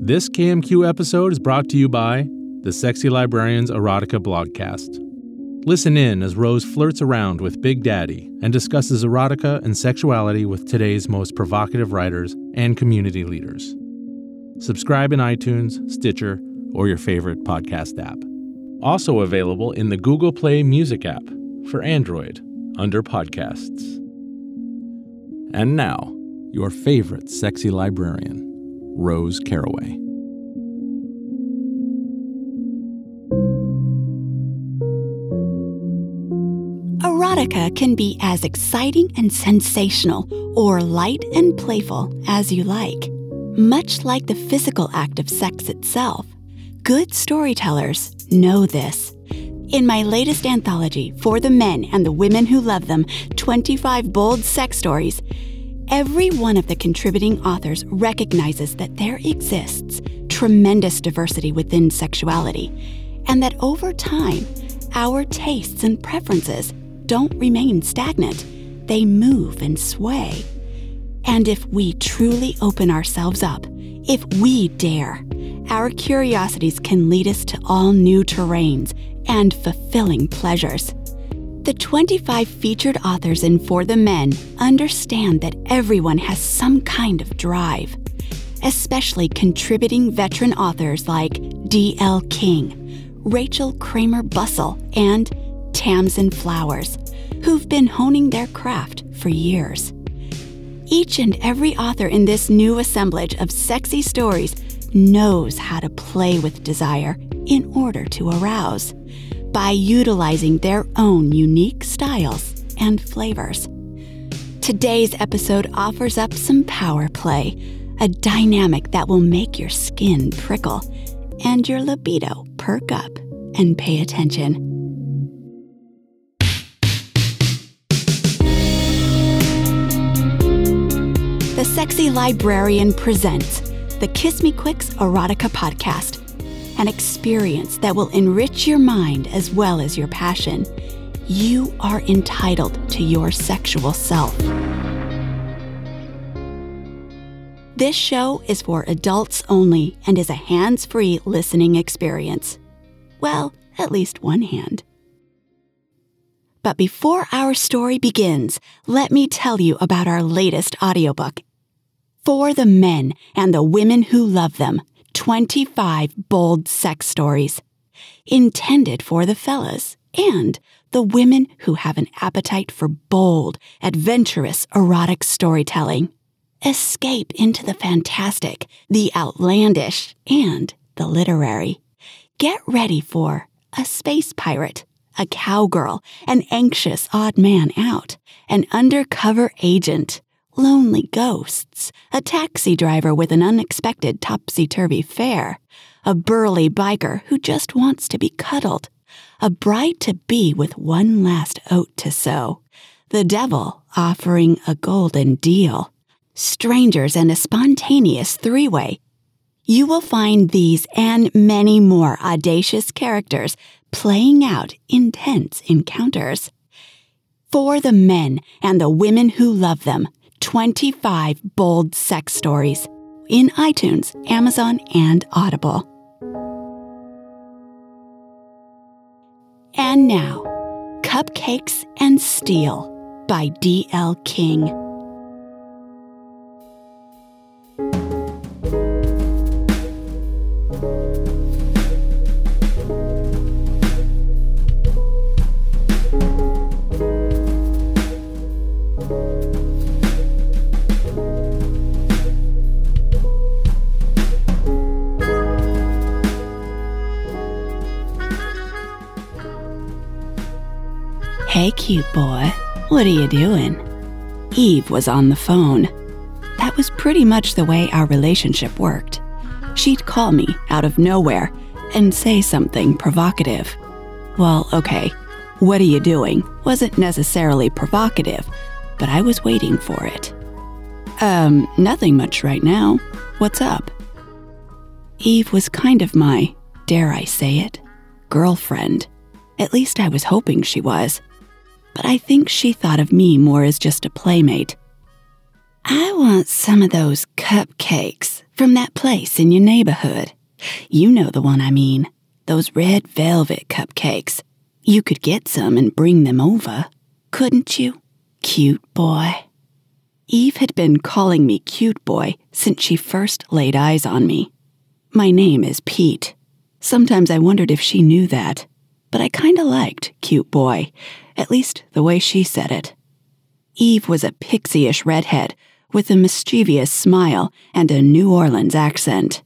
This KMQ episode is brought to you by the Sexy Librarians Erotica blogcast. Listen in as Rose flirts around with Big Daddy and discusses erotica and sexuality with today's most provocative writers and community leaders. Subscribe in iTunes, Stitcher, or your favorite podcast app. Also available in the Google Play Music app for Android under Podcasts. And now, your favorite sexy librarian, Rose Caraway. Erotica can be as exciting and sensational or light and playful as you like. Much like the physical act of sex itself, good storytellers know this. In my latest anthology, For the Men and the Women Who Love Them 25 Bold Sex Stories, every one of the contributing authors recognizes that there exists tremendous diversity within sexuality, and that over time, our tastes and preferences don't remain stagnant, they move and sway. And if we truly open ourselves up, if we dare, our curiosities can lead us to all new terrains and fulfilling pleasures. The 25 featured authors in For the Men understand that everyone has some kind of drive, especially contributing veteran authors like D.L. King, Rachel Kramer Bussel, and Tamsin Flowers, who've been honing their craft for years. Each and every author in this new assemblage of sexy stories knows how to play with desire in order to arouse by utilizing their own unique styles and flavors. Today's episode offers up some power play, a dynamic that will make your skin prickle and your libido perk up and pay attention. The Sexy Librarian presents the Kiss Me Quicks Erotica Podcast an experience that will enrich your mind as well as your passion. You are entitled to your sexual self. This show is for adults only and is a hands free listening experience. Well, at least one hand. But before our story begins, let me tell you about our latest audiobook. For the men and the women who love them 25 bold sex stories intended for the fellas and the women who have an appetite for bold, adventurous, erotic storytelling. Escape into the fantastic, the outlandish, and the literary. Get ready for a space pirate, a cowgirl, an anxious odd man out, an undercover agent, lonely ghosts, a taxi driver with an unexpected topsy turvy fare, a burly biker who just wants to be cuddled, a bride to be with one last oat to sow, the devil offering a golden deal, strangers and a spontaneous three way. You will find these and many more audacious characters playing out intense encounters. For the men and the women who love them, 25 bold sex stories in iTunes, Amazon, and Audible. And now, Cupcakes and Steel by D.L. King. What are you doing? Eve was on the phone. That was pretty much the way our relationship worked. She'd call me out of nowhere and say something provocative. Well, okay, what are you doing wasn't necessarily provocative, but I was waiting for it. Um, nothing much right now. What's up? Eve was kind of my, dare I say it, girlfriend. At least I was hoping she was but I think she thought of me more as just a playmate. I want some of those cupcakes From that place in your neighborhood. You know the one I mean. Those red velvet cupcakes. You could get some and bring them over, couldn't you? Cute boy. Eve had been calling me cute boy since she first laid eyes on me. My name is Pete. Sometimes I wondered if she knew that, but I kinda liked cute boy, at least the way she said it. Eve was a pixie-ish redhead with a mischievous smile and a New Orleans accent.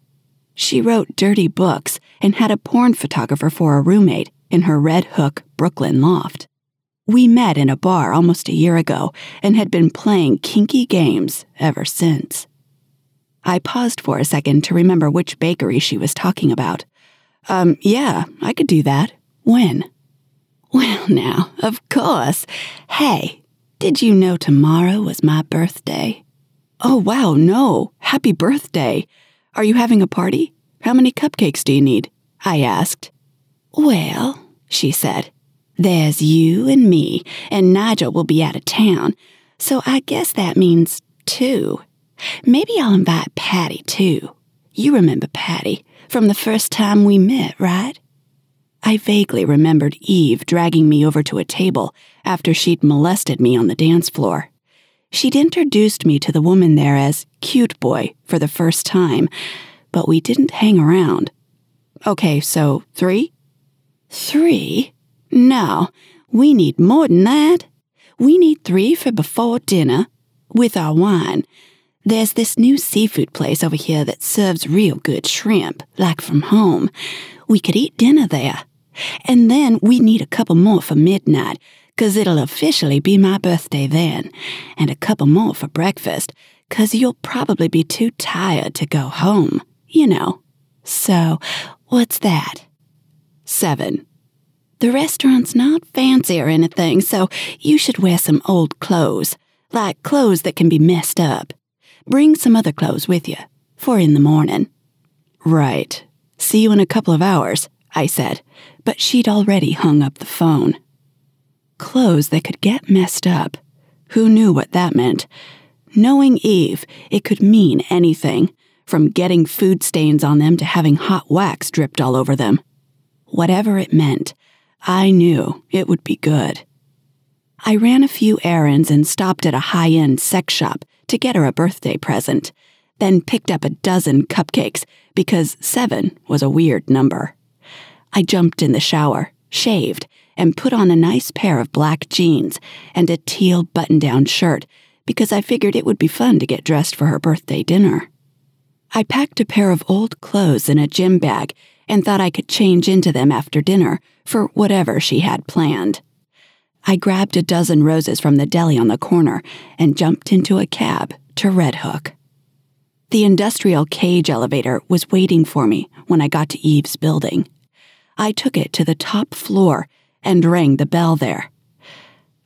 She wrote dirty books and had a porn photographer for a roommate in her Red Hook Brooklyn loft. We met in a bar almost a year ago and had been playing kinky games ever since. I paused for a second to remember which bakery she was talking about. Um, yeah, I could do that. When? Well, now, of course. Hey, did you know tomorrow was my birthday? Oh, wow, no. Happy birthday. Are you having a party? How many cupcakes do you need? I asked. Well, she said, there's you and me, and Nigel will be out of town, so I guess that means two. Maybe I'll invite Patty too. You remember Patty from the first time we met, right? I vaguely remembered Eve dragging me over to a table after she'd molested me on the dance floor. She'd introduced me to the woman there as cute boy for the first time, but we didn't hang around. Okay, so three? Three? No, we need more than that. We need three for before dinner, with our wine. There's this new seafood place over here that serves real good shrimp, like from home. We could eat dinner there. And then we need a couple more for midnight, 'cause it'll officially be my birthday then. And a couple more for breakfast, 'cause you'll probably be too tired to go home, you know. So, what's that? Seven. The restaurant's not fancy or anything, so you should wear some old clothes, like clothes that can be messed up. Bring some other clothes with you, for in the morning. Right. See you in a couple of hours, I said, but she'd already hung up the phone. Clothes that could get messed up. Who knew what that meant? Knowing Eve, it could mean anything, from getting food stains on them to having hot wax dripped all over them. Whatever it meant, I knew it would be good. I ran a few errands and stopped at a high end sex shop to get her a birthday present, then picked up a dozen cupcakes because seven was a weird number. I jumped in the shower, shaved, and put on a nice pair of black jeans and a teal button down shirt because I figured it would be fun to get dressed for her birthday dinner. I packed a pair of old clothes in a gym bag and thought I could change into them after dinner for whatever she had planned. I grabbed a dozen roses from the deli on the corner and jumped into a cab to Red Hook. The industrial cage elevator was waiting for me when I got to Eve's building. I took it to the top floor and rang the bell there.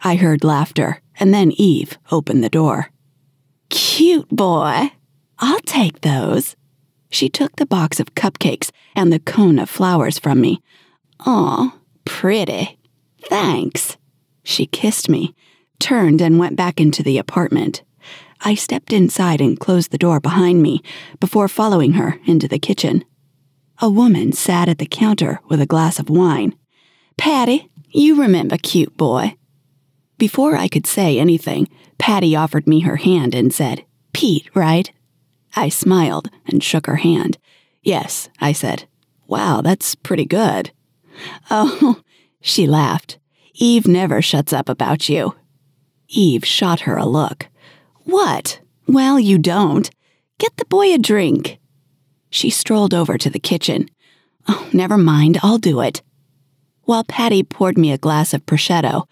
I heard laughter, and then Eve opened the door. Cute boy. I'll take those. She took the box of cupcakes and the cone of flowers from me. Aw, pretty. Thanks. She kissed me, turned, and went back into the apartment. I stepped inside and closed the door behind me before following her into the kitchen. A woman sat at the counter with a glass of wine. Patty, you remember cute boy. Before I could say anything, Patty offered me her hand and said, Pete, right? I smiled and shook her hand. Yes, I said. Wow, that's pretty good. Oh, she laughed. Eve never shuts up about you. Eve shot her a look. What? Well, you don't. Get the boy a drink. She strolled over to the kitchen. Oh, never mind, I'll do it. While Patty poured me a glass of prosecco,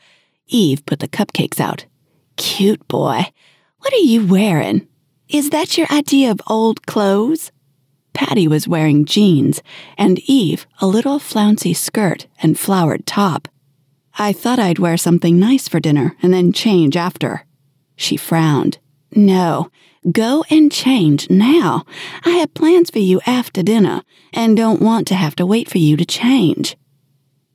Eve put the cupcakes out. Cute boy. What are you wearing? Is that your idea of old clothes? Patty was wearing jeans, and Eve a little flouncy skirt and flowered top. I thought I'd wear something nice for dinner and then change after. She frowned. No, go and change now. I have plans for you after dinner and don't want to have to wait for you to change.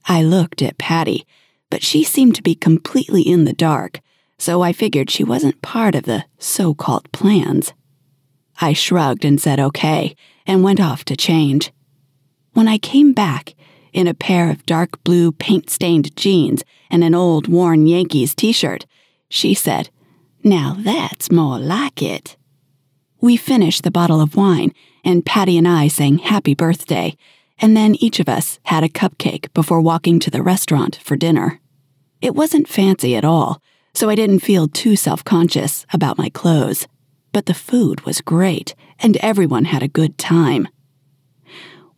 I looked at Patty, but she seemed to be completely in the dark, so I figured she wasn't part of the so called plans. I shrugged and said okay, and went off to change. When I came back, in a pair of dark blue paint stained jeans and an old worn Yankees t shirt, she said, Now that's more like it. We finished the bottle of wine, and Patty and I sang Happy Birthday, and then each of us had a cupcake before walking to the restaurant for dinner. It wasn't fancy at all, so I didn't feel too self conscious about my clothes. But the food was great, and everyone had a good time.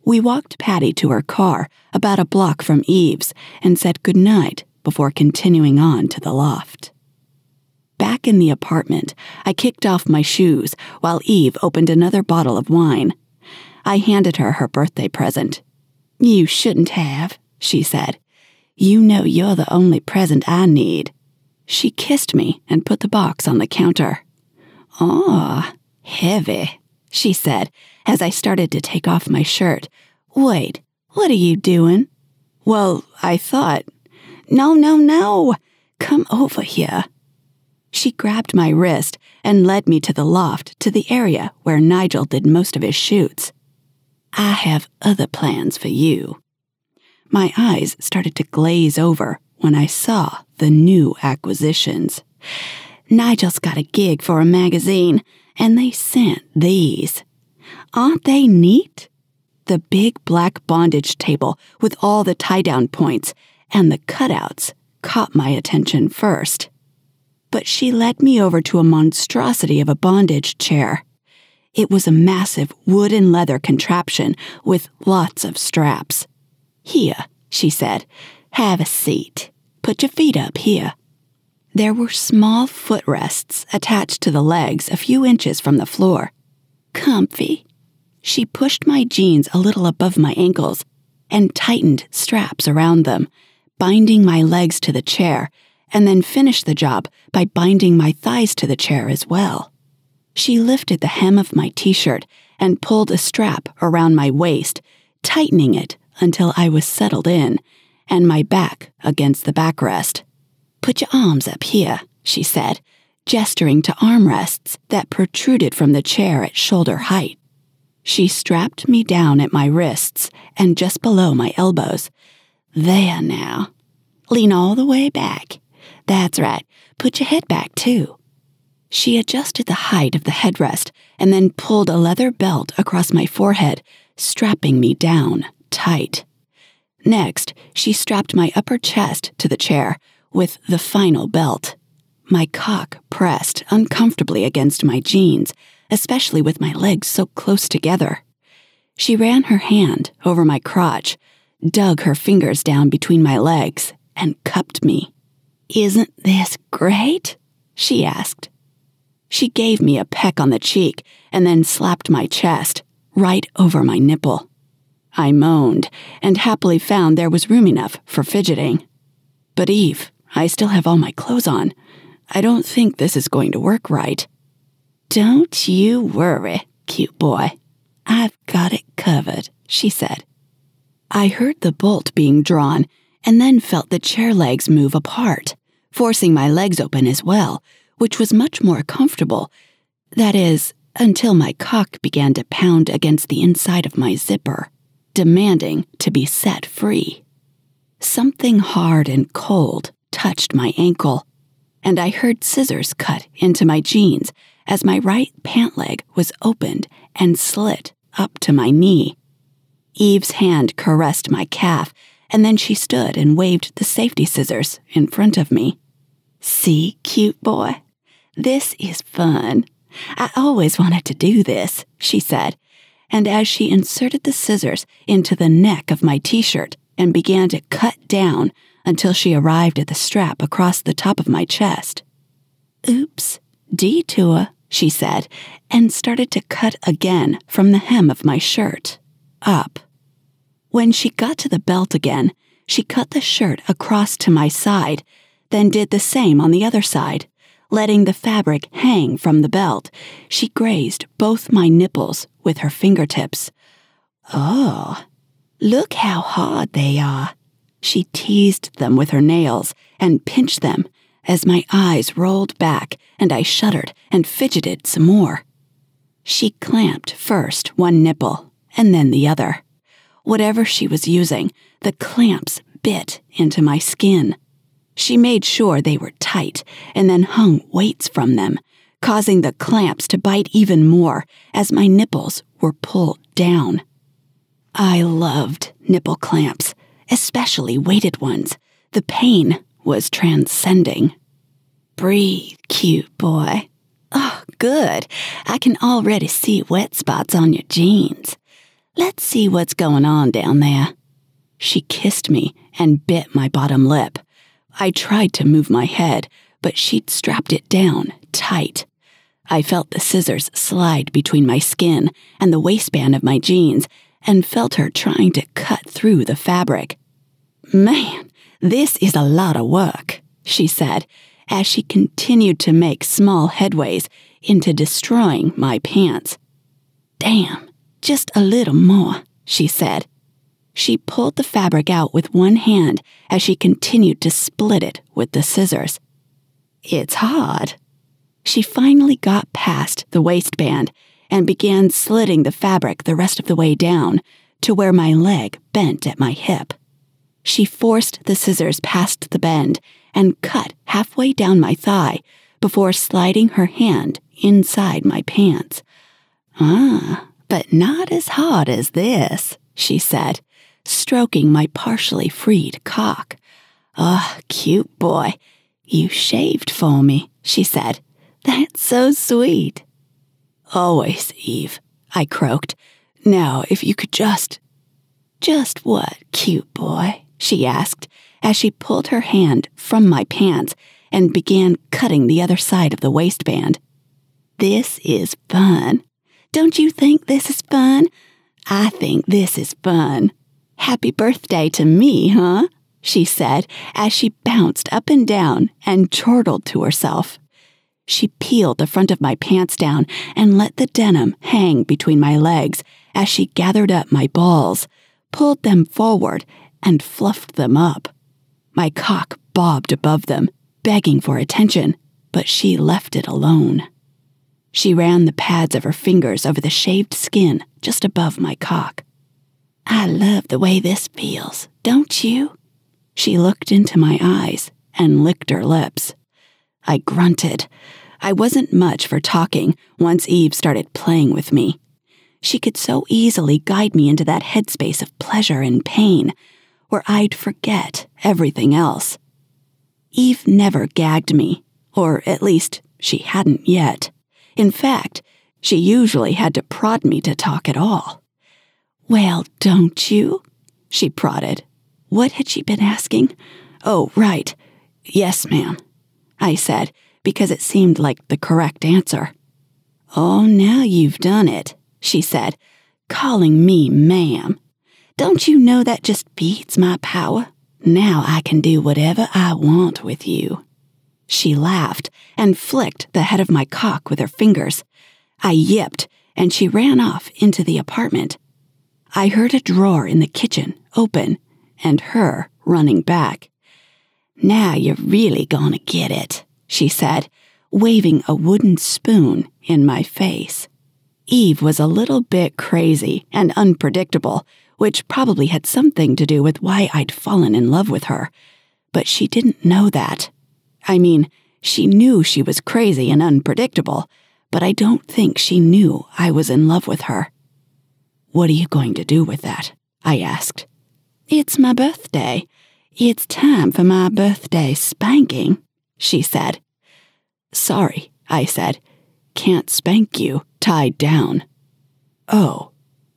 We walked Patty to her car about a block from Eve's and said goodnight before continuing on to the loft. Back in the apartment, I kicked off my shoes while Eve opened another bottle of wine. I handed her her birthday present. You shouldn't have, she said. You know you're the only present I need. She kissed me and put the box on the counter. Ah, heavy, she said as I started to take off my shirt. Wait, what are you doing? Well, I thought. No, no, no. Come over here. She grabbed my wrist and led me to the loft to the area where Nigel did most of his shoots. I have other plans for you. My eyes started to glaze over when I saw the new acquisitions. Nigel's got a gig for a magazine, and they sent these. Aren't they neat? The big black bondage table with all the tie down points and the cutouts caught my attention first. But she led me over to a monstrosity of a bondage chair. It was a massive wood and leather contraption with lots of straps. Here, she said, have a seat. Put your feet up here. There were small footrests attached to the legs a few inches from the floor. Comfy, she pushed my jeans a little above my ankles and tightened straps around them, binding my legs to the chair, and then finished the job by binding my thighs to the chair as well. She lifted the hem of my t shirt and pulled a strap around my waist, tightening it until I was settled in and my back against the backrest. Put your arms up here, she said, gesturing to armrests that protruded from the chair at shoulder height. She strapped me down at my wrists and just below my elbows. There now. Lean all the way back. That's right. Put your head back, too. She adjusted the height of the headrest and then pulled a leather belt across my forehead, strapping me down tight. Next, she strapped my upper chest to the chair with the final belt. My cock pressed uncomfortably against my jeans especially with my legs so close together. She ran her hand over my crotch, dug her fingers down between my legs, and cupped me. Isn't this great? she asked. She gave me a peck on the cheek and then slapped my chest, right over my nipple. I moaned and happily found there was room enough for fidgeting. But Eve, I still have all my clothes on. I don't think this is going to work right. Don't you worry, cute boy. I've got it covered, she said. I heard the bolt being drawn and then felt the chair legs move apart, forcing my legs open as well, which was much more comfortable. That is, until my cock began to pound against the inside of my zipper, demanding to be set free. Something hard and cold touched my ankle, and I heard scissors cut into my jeans as my right pant leg was opened and slit up to my knee. Eve's hand caressed my calf, and then she stood and waved the safety scissors in front of me. See, cute boy, this is fun. I always wanted to do this, she said, and as she inserted the scissors into the neck of my t shirt and began to cut down until she arrived at the strap across the top of my chest. Oops, Detour, she said, and started to cut again from the hem of my shirt, up. When she got to the belt again, she cut the shirt across to my side, then did the same on the other side. Letting the fabric hang from the belt, she grazed both my nipples with her fingertips. Oh, look how hard they are. She teased them with her nails and pinched them as my eyes rolled back and I shuddered and fidgeted some more. She clamped first one nipple and then the other. Whatever she was using, the clamps bit into my skin. She made sure they were tight and then hung weights from them, causing the clamps to bite even more as my nipples were pulled down. I loved nipple clamps, especially weighted ones. The pain was transcending. Breathe, cute boy. Oh, good. I can already see wet spots on your jeans. Let's see what's going on down there. She kissed me and bit my bottom lip. I tried to move my head, but she'd strapped it down tight. I felt the scissors slide between my skin and the waistband of my jeans and felt her trying to cut through the fabric. Man, this is a lot of work, she said as she continued to make small headways into destroying my pants. Damn, just a little more, she said. She pulled the fabric out with one hand as she continued to split it with the scissors. It's hard. She finally got past the waistband and began slitting the fabric the rest of the way down to where my leg bent at my hip. She forced the scissors past the bend and cut halfway down my thigh before sliding her hand inside my pants. Ah, but not as hard as this, she said, stroking my partially freed cock. Ah, oh, cute boy. You shaved for me, she said. That's so sweet. Always, Eve, I croaked. Now, if you could just. Just what, cute boy? she asked as she pulled her hand from my pants and began cutting the other side of the waistband. This is fun. Don't you think this is fun? I think this is fun. Happy birthday to me, huh? she said as she bounced up and down and chortled to herself. She peeled the front of my pants down and let the denim hang between my legs as she gathered up my balls, pulled them forward, and fluffed them up. My cock bobbed above them, begging for attention, but she left it alone. She ran the pads of her fingers over the shaved skin just above my cock. I love the way this feels, don't you? She looked into my eyes and licked her lips. I grunted. I wasn't much for talking once Eve started playing with me. She could so easily guide me into that headspace of pleasure and pain where I'd forget everything else. Eve never gagged me, or at least she hadn't yet. In fact, she usually had to prod me to talk at all. Well, don't you? She prodded. What had she been asking? Oh, right. Yes, ma'am, I said, because it seemed like the correct answer. Oh, now you've done it, she said, calling me ma'am. Don't you know that just beats my power? Now I can do whatever I want with you. She laughed and flicked the head of my cock with her fingers. I yipped, and she ran off into the apartment. I heard a drawer in the kitchen open and her running back. Now you're really gonna get it, she said, waving a wooden spoon in my face. Eve was a little bit crazy and unpredictable, which probably had something to do with why I'd fallen in love with her. But she didn't know that. I mean, she knew she was crazy and unpredictable, but I don't think she knew I was in love with her. What are you going to do with that? I asked. It's my birthday. It's time for my birthday spanking, she said. Sorry, I said. Can't spank you tied down. Oh,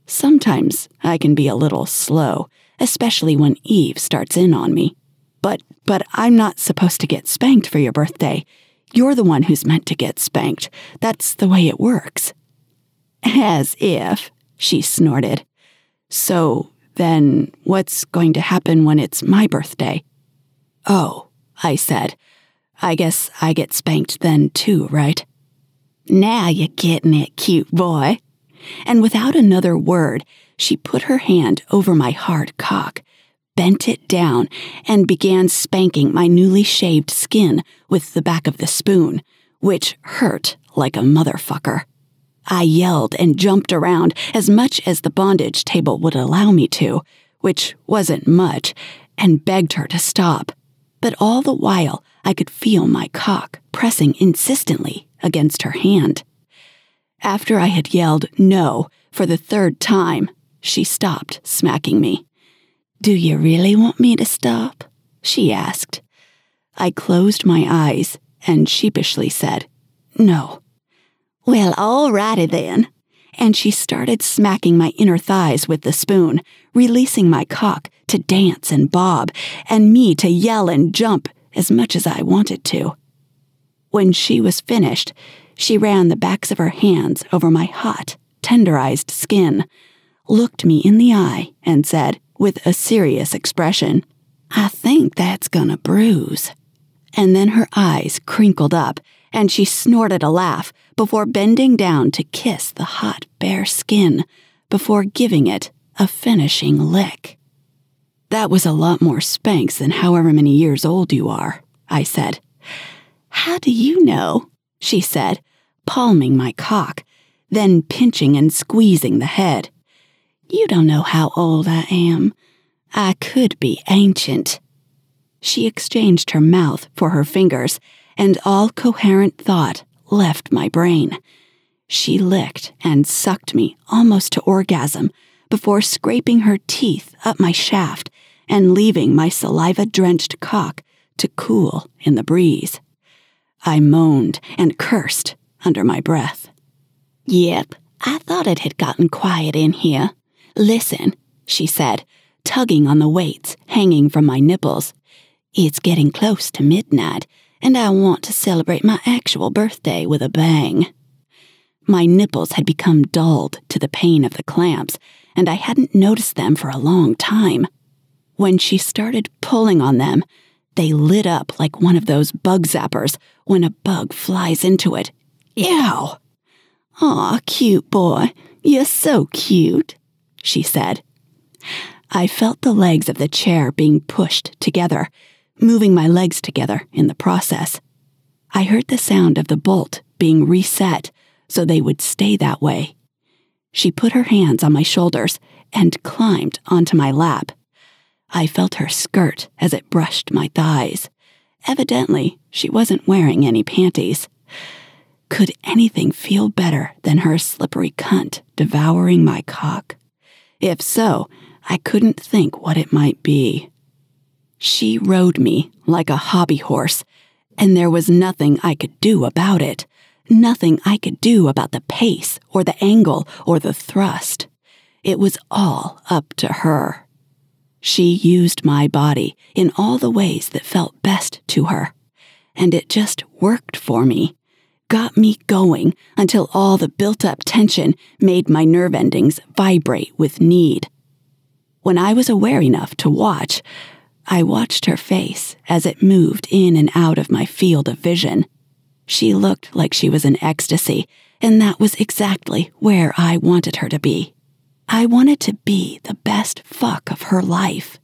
Sometimes I can be a little slow, especially when Eve starts in on me. But but I'm not supposed to get spanked for your birthday. You're the one who's meant to get spanked. That's the way it works. As if, she snorted. So then what's going to happen when it's my birthday? Oh, I said. I guess I get spanked then too, right? Now you're getting it, cute boy, and without another word, she put her hand over my hard cock, bent it down, and began spanking my newly shaved skin with the back of the spoon, which hurt like a motherfucker. I yelled and jumped around as much as the bondage table would allow me to, which wasn't much, and begged her to stop. But all the while, I could feel my cock pressing insistently against her hand. After I had yelled no for the third time, she stopped smacking me. Do you really want me to stop? she asked. I closed my eyes and sheepishly said, No. Well, all righty then. And she started smacking my inner thighs with the spoon, releasing my cock to dance and bob, and me to yell and jump as much as I wanted to. When she was finished, she ran the backs of her hands over my hot, tenderized skin, looked me in the eye, and said, with a serious expression, I think that's gonna bruise. And then her eyes crinkled up, and she snorted a laugh before bending down to kiss the hot, bare skin before giving it a finishing lick. That was a lot more spanks than however many years old you are, I said. How do you know? she said, palming my cock, then pinching and squeezing the head. You don't know how old I am. I could be ancient. She exchanged her mouth for her fingers, and all coherent thought left my brain. She licked and sucked me almost to orgasm before scraping her teeth up my shaft and leaving my saliva drenched cock to cool in the breeze. I moaned and cursed under my breath. Yep, I thought it had gotten quiet in here. Listen, she said, tugging on the weights hanging from my nipples. It's getting close to midnight, and I want to celebrate my actual birthday with a bang. My nipples had become dulled to the pain of the clamps, and I hadn't noticed them for a long time. When she started pulling on them, they lit up like one of those bug zappers when a bug flies into it. Ew! Aw, cute boy, you're so cute she said. I felt the legs of the chair being pushed together, moving my legs together in the process. I heard the sound of the bolt being reset so they would stay that way. She put her hands on my shoulders and climbed onto my lap. I felt her skirt as it brushed my thighs. Evidently, she wasn't wearing any panties. Could anything feel better than her slippery cunt devouring my cock? If so, I couldn't think what it might be. She rode me like a hobby horse, and there was nothing I could do about it. Nothing I could do about the pace or the angle or the thrust. It was all up to her. She used my body in all the ways that felt best to her, and it just worked for me got me going until all the built up tension made my nerve endings vibrate with need. When I was aware enough to watch, I watched her face as it moved in and out of my field of vision. She looked like she was in ecstasy, and that was exactly where I wanted her to be. I wanted to be the best fuck of her life.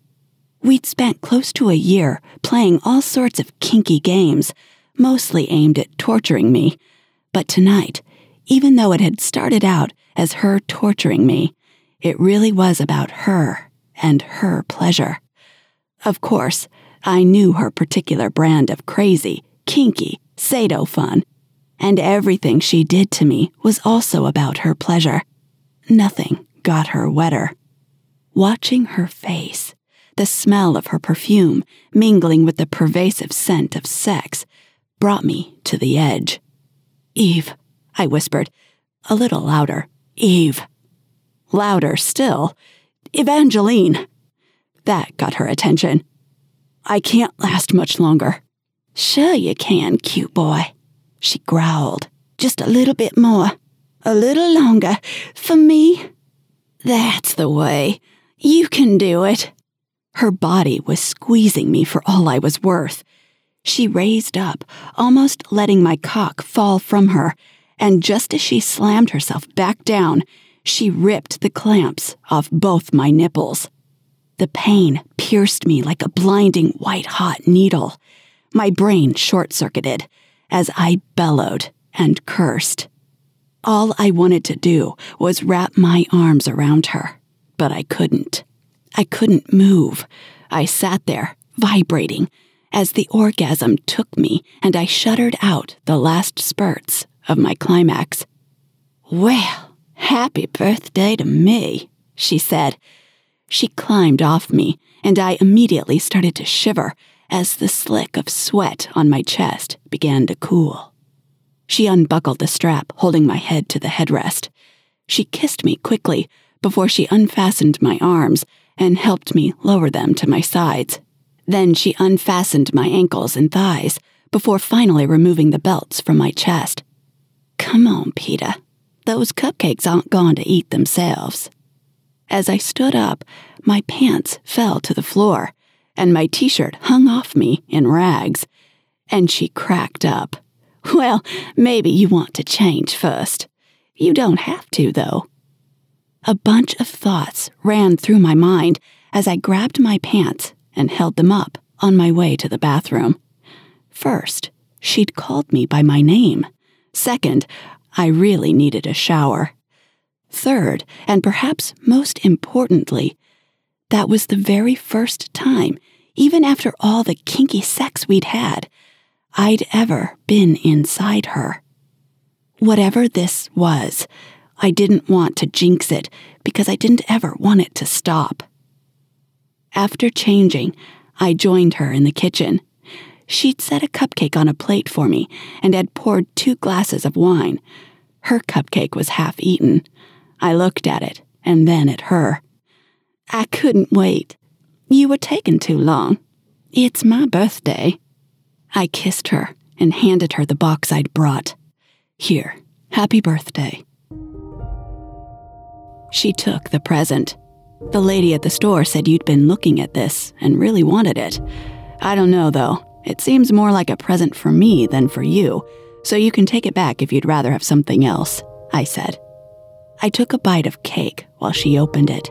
We'd spent close to a year playing all sorts of kinky games mostly aimed at torturing me. But tonight, even though it had started out as her torturing me, it really was about her and her pleasure. Of course, I knew her particular brand of crazy, kinky, sado fun, and everything she did to me was also about her pleasure. Nothing got her wetter. Watching her face, the smell of her perfume mingling with the pervasive scent of sex, brought me to the edge. Eve, I whispered, a little louder. Eve. Louder still. Evangeline. That got her attention. I can't last much longer. Sure you can, cute boy, she growled. Just a little bit more. A little longer. For me? That's the way. You can do it. Her body was squeezing me for all I was worth. She raised up, almost letting my cock fall from her, and just as she slammed herself back down, she ripped the clamps off both my nipples. The pain pierced me like a blinding white hot needle. My brain short circuited as I bellowed and cursed. All I wanted to do was wrap my arms around her, but I couldn't. I couldn't move. I sat there, vibrating, as the orgasm took me and I shuddered out the last spurts of my climax. Well, happy birthday to me, she said. She climbed off me, and I immediately started to shiver as the slick of sweat on my chest began to cool. She unbuckled the strap holding my head to the headrest. She kissed me quickly before she unfastened my arms and helped me lower them to my sides. Then she unfastened my ankles and thighs before finally removing the belts from my chest. Come on, Peter. Those cupcakes aren't going to eat themselves. As I stood up, my pants fell to the floor, and my t shirt hung off me in rags. And she cracked up. Well, maybe you want to change first. You don't have to, though. A bunch of thoughts ran through my mind as I grabbed my pants and held them up on my way to the bathroom. First, she'd called me by my name. Second, I really needed a shower. Third, and perhaps most importantly, that was the very first time, even after all the kinky sex we'd had, I'd ever been inside her. Whatever this was, I didn't want to jinx it because I didn't ever want it to stop. After changing, I joined her in the kitchen. She'd set a cupcake on a plate for me and had poured two glasses of wine. Her cupcake was half eaten. I looked at it and then at her. I couldn't wait. You were taking too long. It's my birthday. I kissed her and handed her the box I'd brought. Here, happy birthday. She took the present. The lady at the store said you'd been looking at this and really wanted it. I don't know, though. It seems more like a present for me than for you, so you can take it back if you'd rather have something else, I said. I took a bite of cake while she opened it.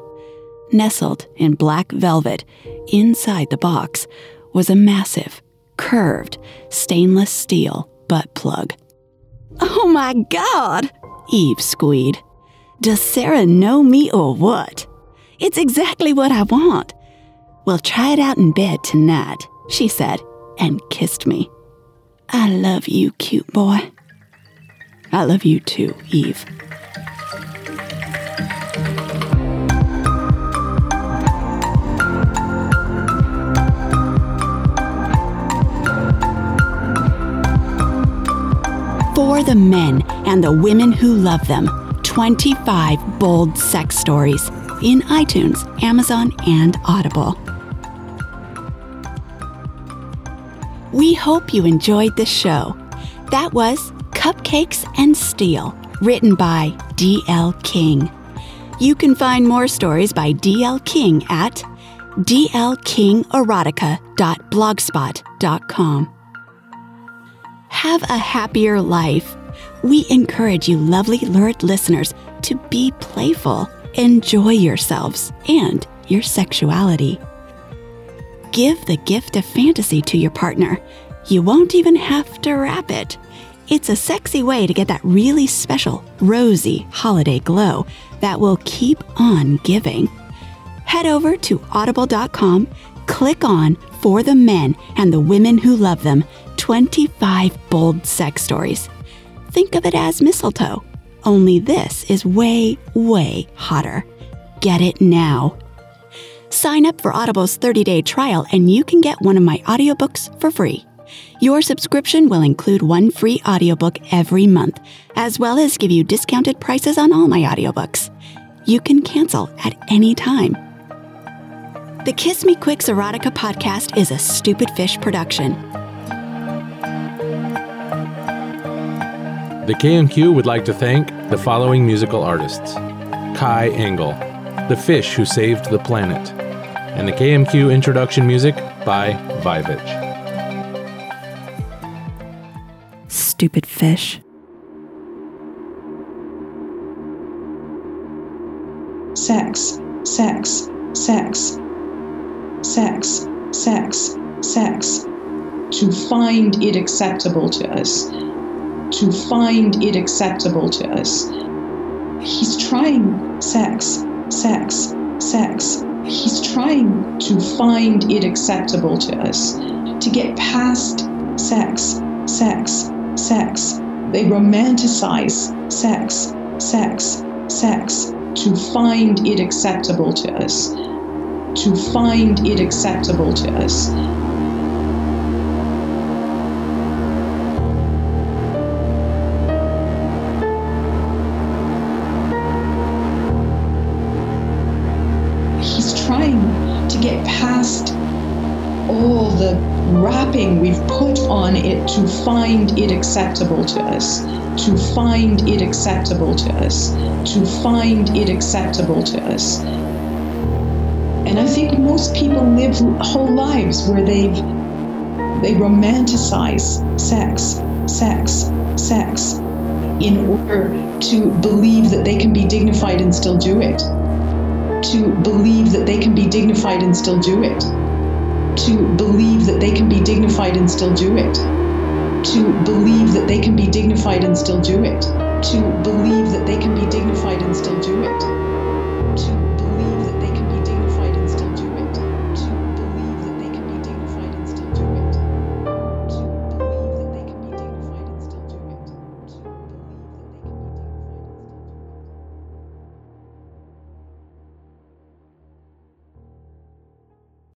Nestled in black velvet, inside the box, was a massive, curved, stainless steel butt plug. Oh my god! Eve squeed. Does Sarah know me or what? It's exactly what I want. We'll try it out in bed tonight, she said, and kissed me. I love you, cute boy. I love you too, Eve. For the men and the women who love them, 25 bold sex stories in iTunes, Amazon, and Audible. We hope you enjoyed the show. That was Cupcakes and Steel, written by D.L. King. You can find more stories by D.L. King at dlkingerotica.blogspot.com. Have a happier life. We encourage you, lovely lurid listeners, to be playful, enjoy yourselves and your sexuality. Give the gift of fantasy to your partner. You won't even have to wrap it. It's a sexy way to get that really special, rosy holiday glow that will keep on giving. Head over to audible.com, click on For the Men and the Women Who Love Them 25 Bold Sex Stories. Think of it as mistletoe, only this is way, way hotter. Get it now. Sign up for Audible's 30 day trial and you can get one of my audiobooks for free. Your subscription will include one free audiobook every month, as well as give you discounted prices on all my audiobooks. You can cancel at any time. The Kiss Me Quicks Erotica podcast is a Stupid Fish production. The KMQ would like to thank the following musical artists Kai Engel, The Fish Who Saved the Planet, and the KMQ introduction music by Vivage. Stupid fish. sex, sex, sex, sex, sex, sex, to find it acceptable to us. To find it acceptable to us. He's trying sex, sex, sex. He's trying to find it acceptable to us, to get past sex, sex, sex. They romanticize sex, sex, sex to find it acceptable to us. To find it acceptable to us. The wrapping we've put on it to find it acceptable to us, to find it acceptable to us, to find it acceptable to us. And I think most people live whole lives where they've they romanticize sex, sex, sex in order to believe that they can be dignified and still do it. To believe that they can be dignified and still do it to believe that they can be dignified and still do it, to believe that they can be dignified and still do it, to believe that they can be dignified and still do it,